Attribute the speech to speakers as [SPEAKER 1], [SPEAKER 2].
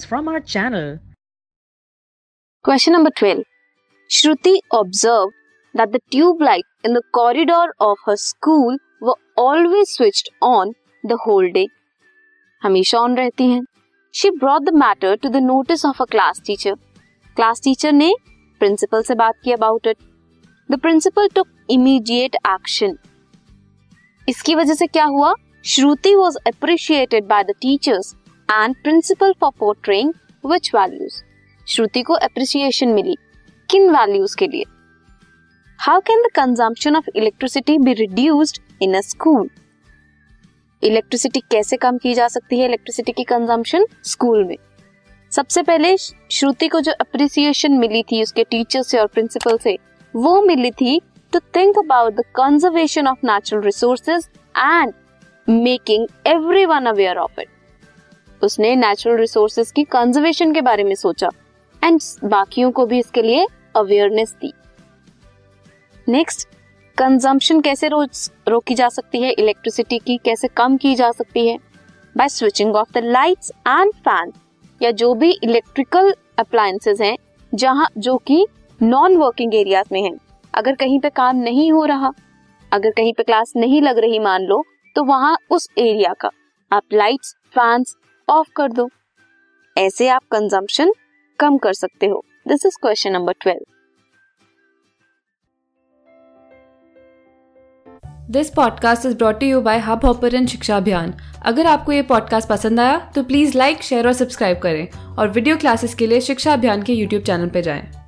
[SPEAKER 1] videos from our channel.
[SPEAKER 2] Question number 12. Shruti observed that the tube light in the corridor of her school were always switched on the whole day. हमेशा on रहती हैं. She brought the matter to the notice of a class teacher. Class teacher ने principal से बात की about it the principal took immediate action इसकी वजह से क्या हुआ Shruti was appreciated by the teachers and principal for portraying which values Shruti को अप्रिसिएशन मिली किन वैल्यूज़ के लिए how can the consumption of electricity be reduced in a school electricity कैसे कम की जा सकती है इलेक्ट्रिसिटी की कंजम्पशन स्कूल में सबसे पहले श्रुति को जो अप्रिसिएशन मिली थी उसके टीचर से और प्रिंसिपल से वो मिली थी to think about the conservation of natural resources and making everyone aware of it उसने नेचुरल रिसोर्सेज की कंजर्वेशन के बारे में सोचा एंड बाकियों को भी इसके लिए अवेयरनेस दी। नेक्स्ट कंजम्पशन कैसे रोज रोकी जा सकती है? इलेक्ट्रिसिटी की कैसे कम की जा सकती है? By switching off the lights and fan या जो भी इलेक्ट्रिकल अप्लायंसेज हैं, जहाँ जो कि नॉन वर्किंग एरियाज़ में हैं। अगर कहीं पे काम नहीं हो रहा, अगर कहीं पे क्लास नहीं लग रही मान लो तो वहाँ उस एरिया का। आप लाइट्स फैंस ऑफ़ कर दो। ऐसे आप कंजम्पशन कम कर सकते हो। This is question number twelve
[SPEAKER 3] this podcast is brought you by hub hopper शिक्षा अभियान अगर आपको ये पॉडकास्ट पसंद आया तो प्लीज़ लाइक शेयर और सब्सक्राइब करें और वीडियो क्लासेस के लिए शिक्षा अभियान के यूट्यूब चैनल पर जाएँ।